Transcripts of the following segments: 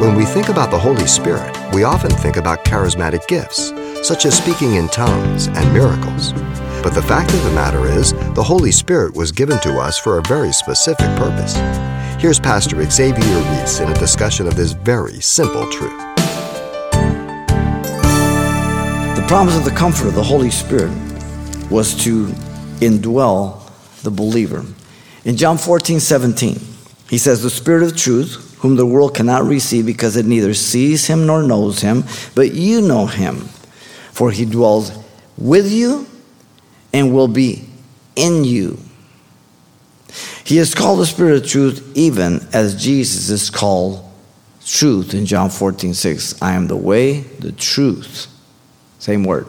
When we think about the Holy Spirit, we often think about charismatic gifts, such as speaking in tongues and miracles. But the fact of the matter is, the Holy Spirit was given to us for a very specific purpose. Here's Pastor Xavier Reese in a discussion of this very simple truth. The promise of the comfort of the Holy Spirit was to indwell the believer. In John 14, 17, he says, The Spirit of truth, whom the world cannot receive because it neither sees him nor knows him, but you know him, for he dwells with you and will be in you. He is called the Spirit of truth, even as Jesus is called truth in John 14, 6. I am the way, the truth. Same word.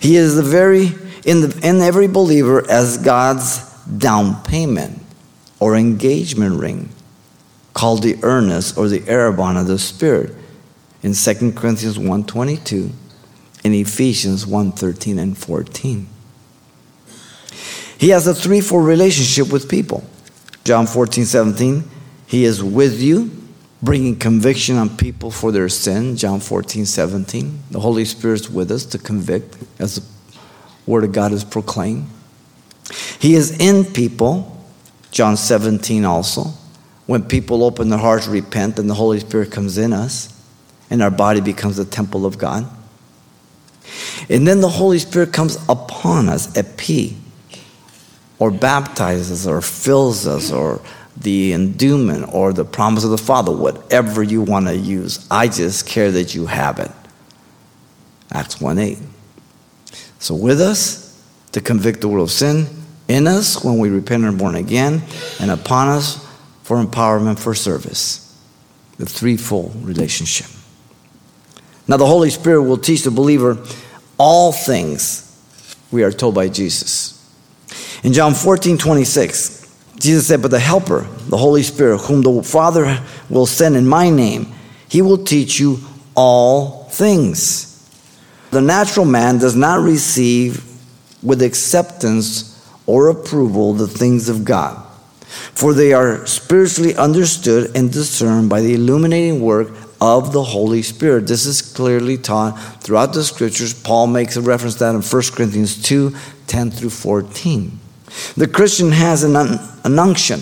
He is the very in, the, in every believer as God's down payment or engagement ring, called the earnest or the arrabon of the Spirit in 2 Corinthians 1.22 and Ephesians 1.13 and 14. He has a threefold relationship with people. John 14.17 he is with you, bringing conviction on people for their sin. John 14.17 The Holy Spirit's with us to convict as the Word of God is proclaimed. He is in people. John 17 also. When people open their hearts, repent, and the Holy Spirit comes in us, and our body becomes the temple of God. And then the Holy Spirit comes upon us, epi, or baptizes, or fills us, or the endowment, or the promise of the Father, whatever you want to use. I just care that you have it. Acts 1 8. So, with us to convict the world of sin, in us when we repent and are born again, and upon us for empowerment for service. The threefold relationship. Now, the Holy Spirit will teach the believer all things we are told by Jesus. In John 14 26, Jesus said, But the Helper, the Holy Spirit, whom the Father will send in my name, he will teach you all things. The natural man does not receive with acceptance or approval the things of God, for they are spiritually understood and discerned by the illuminating work of the Holy Spirit. This is clearly taught throughout the scriptures. Paul makes a reference to that in 1 Corinthians 2 10 through 14. The Christian has an, un- an unction,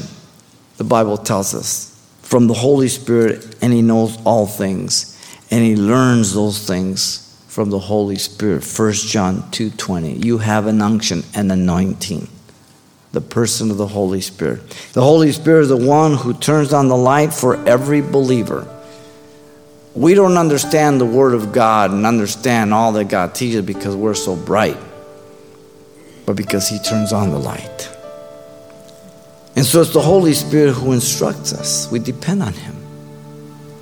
the Bible tells us, from the Holy Spirit, and he knows all things, and he learns those things from the Holy Spirit. 1 John 2:20. You have an unction and anointing. The person of the Holy Spirit. The Holy Spirit is the one who turns on the light for every believer. We don't understand the Word of God and understand all that God teaches because we're so bright, but because He turns on the light. And so it's the Holy Spirit who instructs us. We depend on Him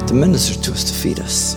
to minister to us, to feed us.